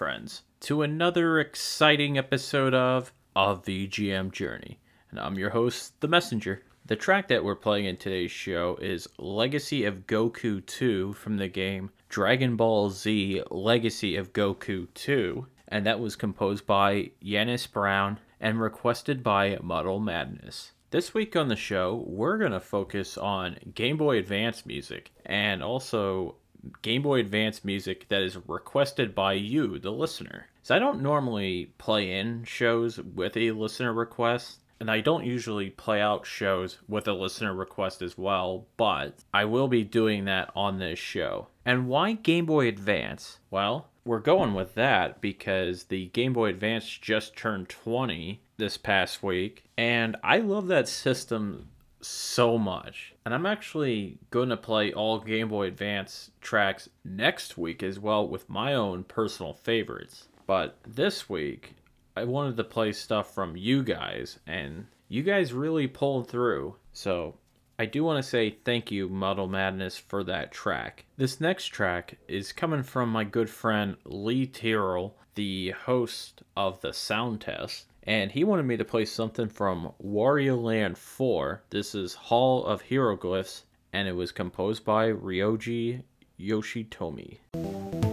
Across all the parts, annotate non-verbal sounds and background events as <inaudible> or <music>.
friends, to another exciting episode of A VGM Journey. And I'm your host, The Messenger. The track that we're playing in today's show is Legacy of Goku 2 from the game Dragon Ball Z Legacy of Goku 2, and that was composed by Yannis Brown and requested by Muddle Madness. This week on the show, we're going to focus on Game Boy Advance music and also Game Boy Advance music that is requested by you, the listener. So I don't normally play in shows with a listener request, and I don't usually play out shows with a listener request as well, but I will be doing that on this show. And why Game Boy Advance? Well, we're going with that because the Game Boy Advance just turned 20 this past week, and I love that system so much. And I'm actually going to play all Game Boy Advance tracks next week as well with my own personal favorites. But this week, I wanted to play stuff from you guys, and you guys really pulled through. So I do want to say thank you, Muddle Madness, for that track. This next track is coming from my good friend Lee Tyrrell, the host of the Sound Test and he wanted me to play something from Wario Land 4. This is Hall of Hieroglyphs, and it was composed by Ryoji Yoshitomi.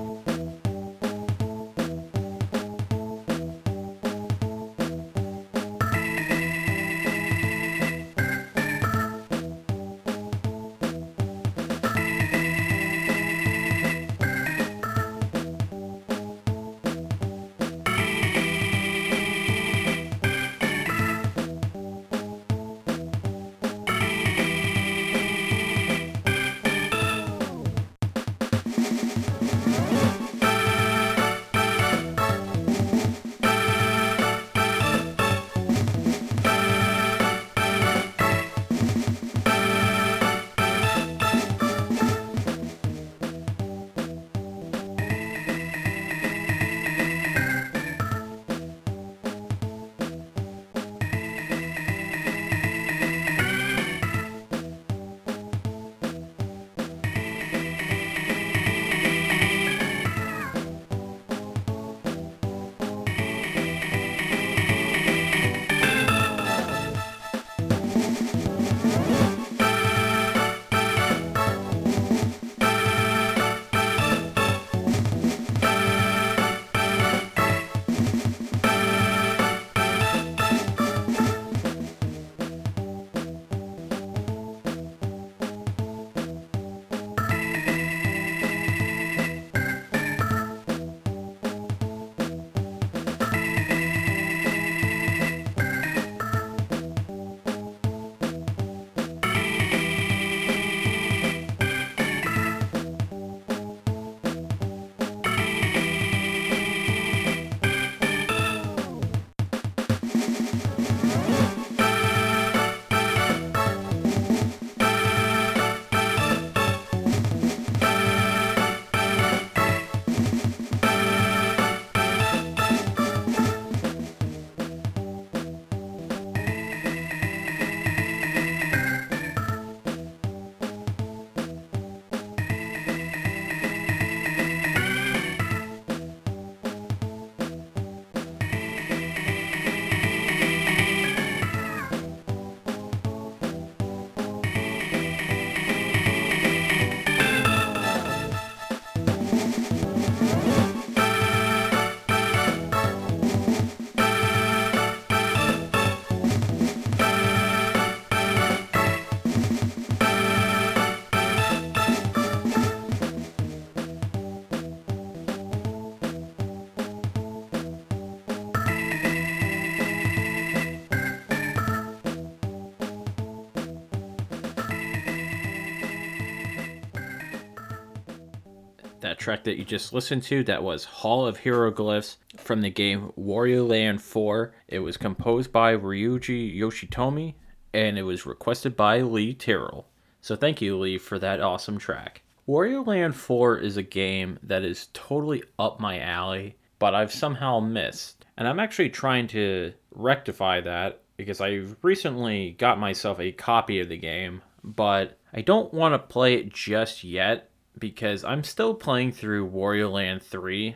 Track that you just listened to, that was Hall of Hieroglyphs from the game Wario Land 4. It was composed by Ryoji Yoshitomi and it was requested by Lee Tyrrell. So thank you, Lee, for that awesome track. Wario Land 4 is a game that is totally up my alley, but I've somehow missed. And I'm actually trying to rectify that because I recently got myself a copy of the game, but I don't want to play it just yet because I'm still playing through Wario Land 3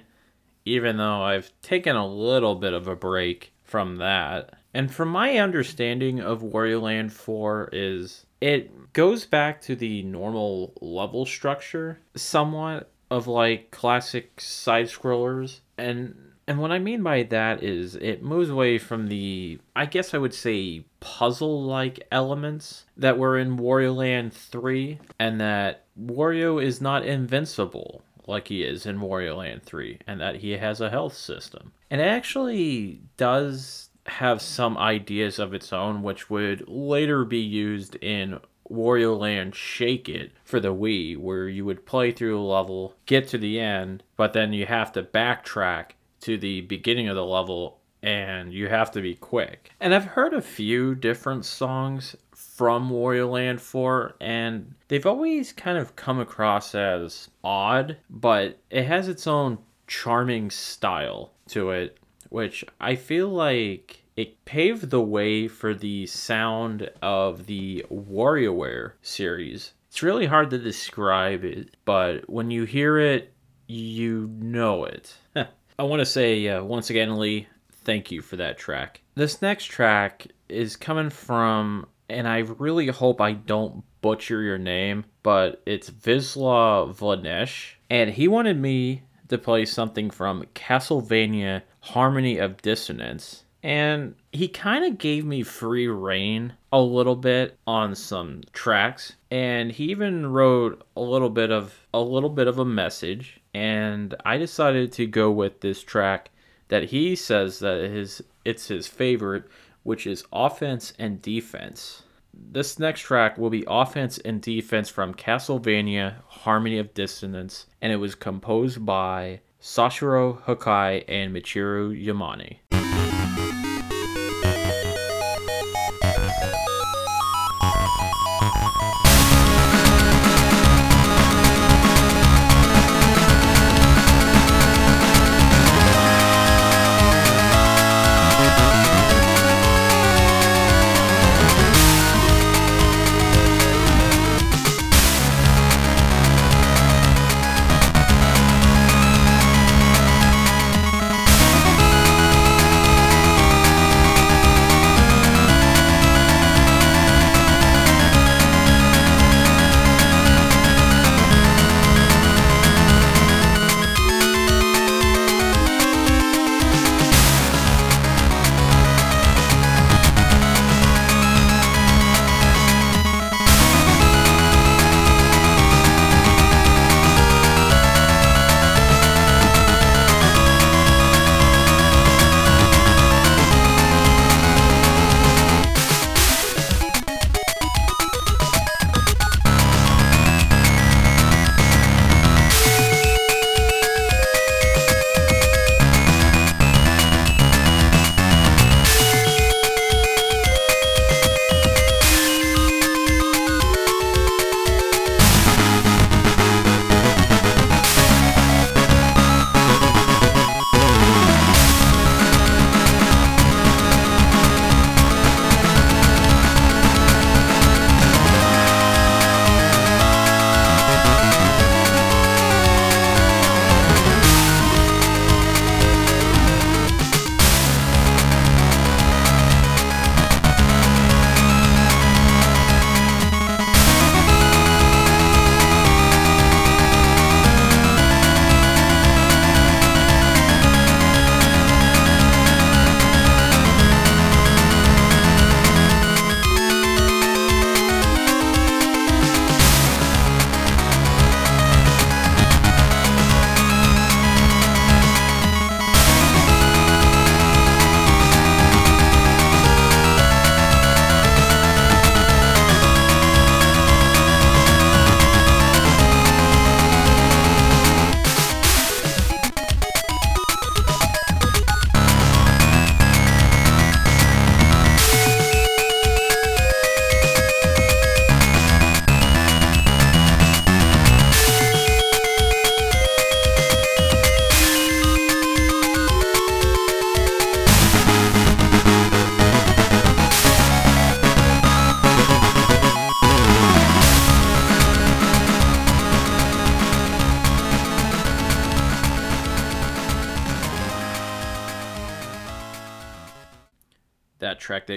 even though I've taken a little bit of a break from that. And from my understanding of Wario Land 4 is it goes back to the normal level structure somewhat of like classic side scrollers and and what I mean by that is it moves away from the I guess I would say puzzle like elements that were in Wario Land 3 and that Wario is not invincible like he is in Wario Land 3 and that he has a health system. And it actually does have some ideas of its own, which would later be used in Wario Land Shake It for the Wii, where you would play through a level, get to the end, but then you have to backtrack to the beginning of the level and you have to be quick. And I've heard a few different songs from Wario Land 4, and they've always kind of come across as odd, but it has its own charming style to it, which I feel like it paved the way for the sound of the WarioWare series. It's really hard to describe it, but when you hear it, you know it. <laughs> I want to say uh, once again, Lee, thank you for that track. This next track is coming from, and I really hope I don't butcher your name, but it's Visla Vlanesh, and he wanted me to play something from Castlevania Harmony of Dissonance and he kind of gave me free reign a little bit on some tracks and he even wrote a little bit of a little bit of a message and I decided to go with this track that he says that his it's his favorite which is offense and defense. This next track will be offense and defense from Castlevania Harmony of Dissonance and it was composed by Satoshi Hakai and Michiru Yamane.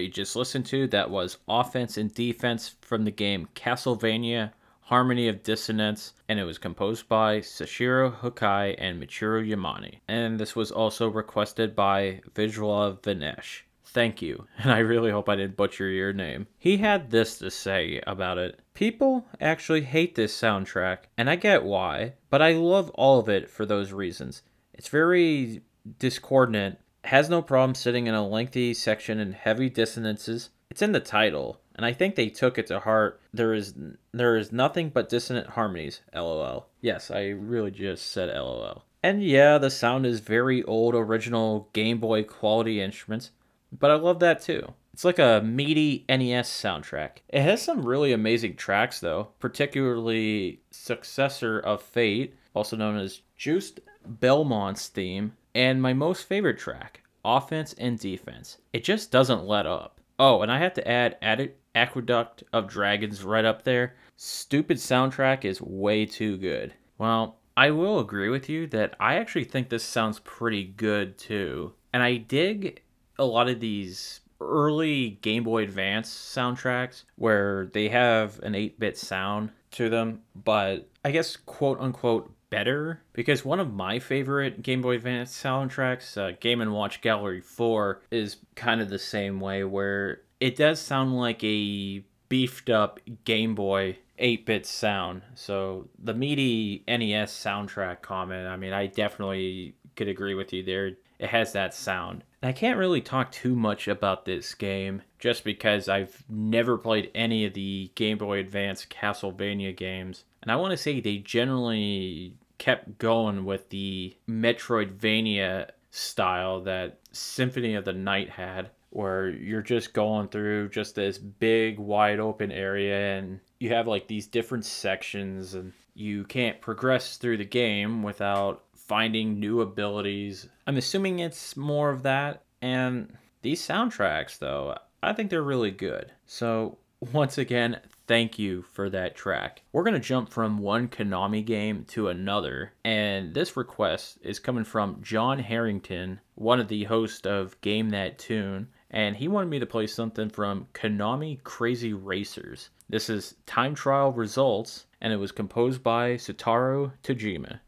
You just listened to, that was Offense and Defense from the game Castlevania Harmony of Dissonance, and it was composed by Soshiro Hokkai and Michiru Yamane. And this was also requested by Visual Vinesh. Thank you, <laughs> and I really hope I didn't butcher your name. He had this to say about it People actually hate this soundtrack, and I get why, but I love all of it for those reasons. It's very discordant, has no problem sitting in a lengthy section and heavy dissonances. It's in the title, and I think they took it to heart. There is there is nothing but dissonant harmonies. LOL. Yes, I really just said LOL. And yeah, the sound is very old original Game Boy quality instruments, but I love that too. It's like a meaty NES soundtrack. It has some really amazing tracks though, particularly Successor of Fate, also known as Juste Belmont's theme, and my most favorite track, Offense and Defense. It just doesn't let up. Oh, and I have to add Aqueduct of Dragons right up there. Stupid soundtrack is way too good. Well, I will agree with you that I actually think this sounds pretty good too. And I dig a lot of these early Game Boy Advance soundtracks where they have an 8 bit sound to them, but I guess quote unquote better because one of my favorite Game Boy Advance soundtracks, uh, Game and Watch Gallery 4, is kind of the same way where it does sound like a beefed up Game Boy 8 bit sound. So the meaty NES soundtrack comment, I mean, I definitely could agree with you there. It has that sound. I can't really talk too much about this game just because I've never played any of the Game Boy Advance Castlevania games. And I want to say they generally kept going with the Metroidvania style that Symphony of the Night had, where you're just going through just this big, wide open area and you have like these different sections and you can't progress through the game without finding new abilities. I'm assuming it's more of that. And these soundtracks, though, I think they're really good. So, once again, thank you for that track. We're going to jump from one Konami game to another, and this request is coming from John Harrington, one of the hosts of Game That Tune, and he wanted me to play something from Konami Krazy Racers. This is Time Trial Results, and it was composed by Satoru Tajima.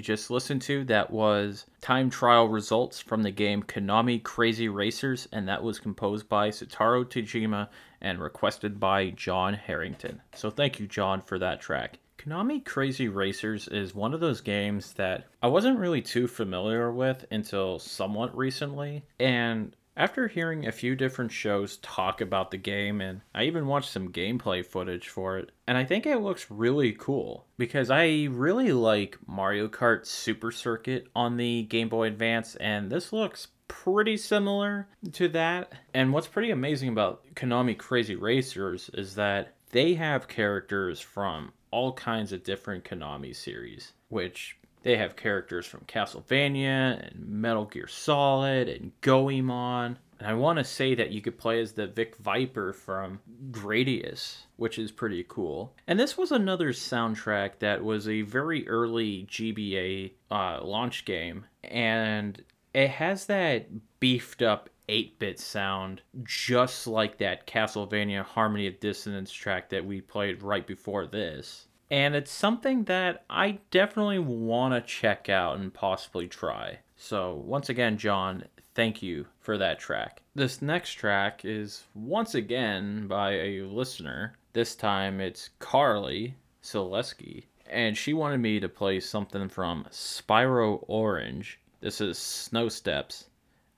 You just listened to, that was time trial results from the game Konami Krazy Racers, and that was composed by Satoru Tajima and requested by John Harrington. So thank you, John, for that track. Konami Krazy Racers is one of those games that I wasn't really too familiar with until somewhat recently, and after hearing a few different shows talk about the game, and I even watched some gameplay footage for it, and I think it looks really cool because I really like Mario Kart Super Circuit on the Game Boy Advance, and this looks pretty similar to that. And what's pretty amazing about Konami Krazy Racers is that they have characters from all kinds of different Konami series, which they have characters from Castlevania and Metal Gear Solid and Goemon. And I want to say that you could play as the Vic Viper from Gradius, which is pretty cool. And this was another soundtrack that was a very early GBA uh, launch game. And it has that beefed up 8 bit sound, just like that Castlevania Harmony of Dissonance track that we played right before this. And it's something that I definitely want to check out and possibly try. So, once again, John, thank you for that track. This next track is once again by a listener. This time it's Carly Selesky, and she wanted me to play something from Spyro Orange. This is Snow Steps,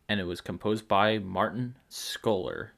and it was composed by Martin Schioeler.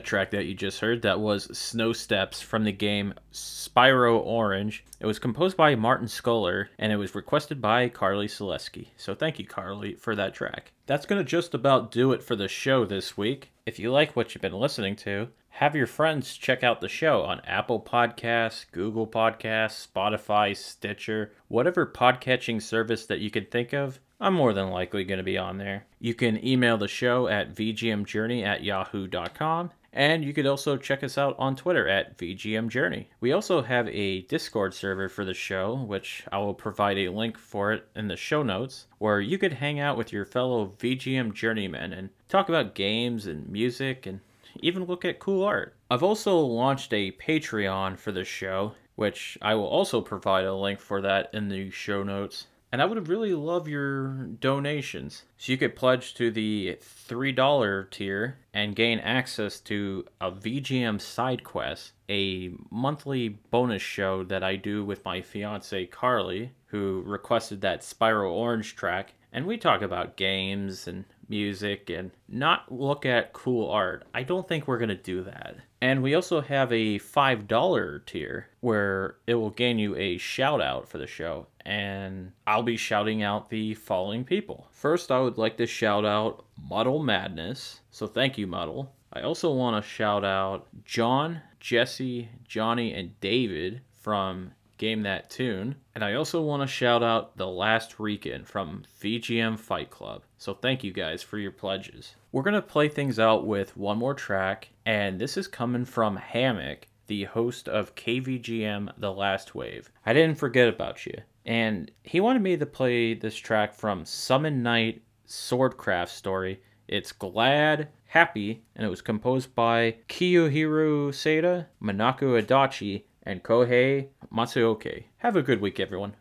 That track that you just heard. That was Snow Steps from the game Spyro Orange. It was composed by Martin Schioeler and it was requested by Carly Selesky. So thank you, Carly, for that track. That's going to just about do it for the show this week. If you like what you've been listening to, have your friends check out the show on Apple Podcasts, Google Podcasts, Spotify, Stitcher, whatever podcatching service that you can think of. I'm more than likely going to be on there. You can email the show at vgmjourney at yahoo.com and you could also check us out on Twitter at VGM Journey. We also have a Discord server for the show, which I will provide a link for it in the show notes, where you could hang out with your fellow VGM journeymen and talk about games and music and even look at cool art. I've also launched a Patreon for the show, which I will also provide a link for that in the show notes. And I would really love your donations. So you could pledge to the $3 tier and gain access to a VGM side quest, a monthly bonus show that I do with my fiance Carly, who requested that Spyro Orange track. And we talk about games and music and not look at cool art. I don't think we're going to do that. And we also have a $5 tier where it will gain you a shout out for the show. And I'll be shouting out the following people. First, I would like to shout out Muddle Madness. So thank you, Muddle. I also want to shout out John, Jesse, Johnny, and David from Game That Tune. And I also want to shout out The Last Rican from VGM Fight Club. So thank you guys for your pledges. We're going to play things out with one more track, and this is coming from Hammock, the host of KVGM The Last Wave. I didn't forget about you. And he wanted me to play this track from Summon Night Swordcraft Story. It's Glad, Happy, and it was composed by Kiyohiro Sada, Minako Adachi, and Kohei Matsuoka. Have a good week, everyone.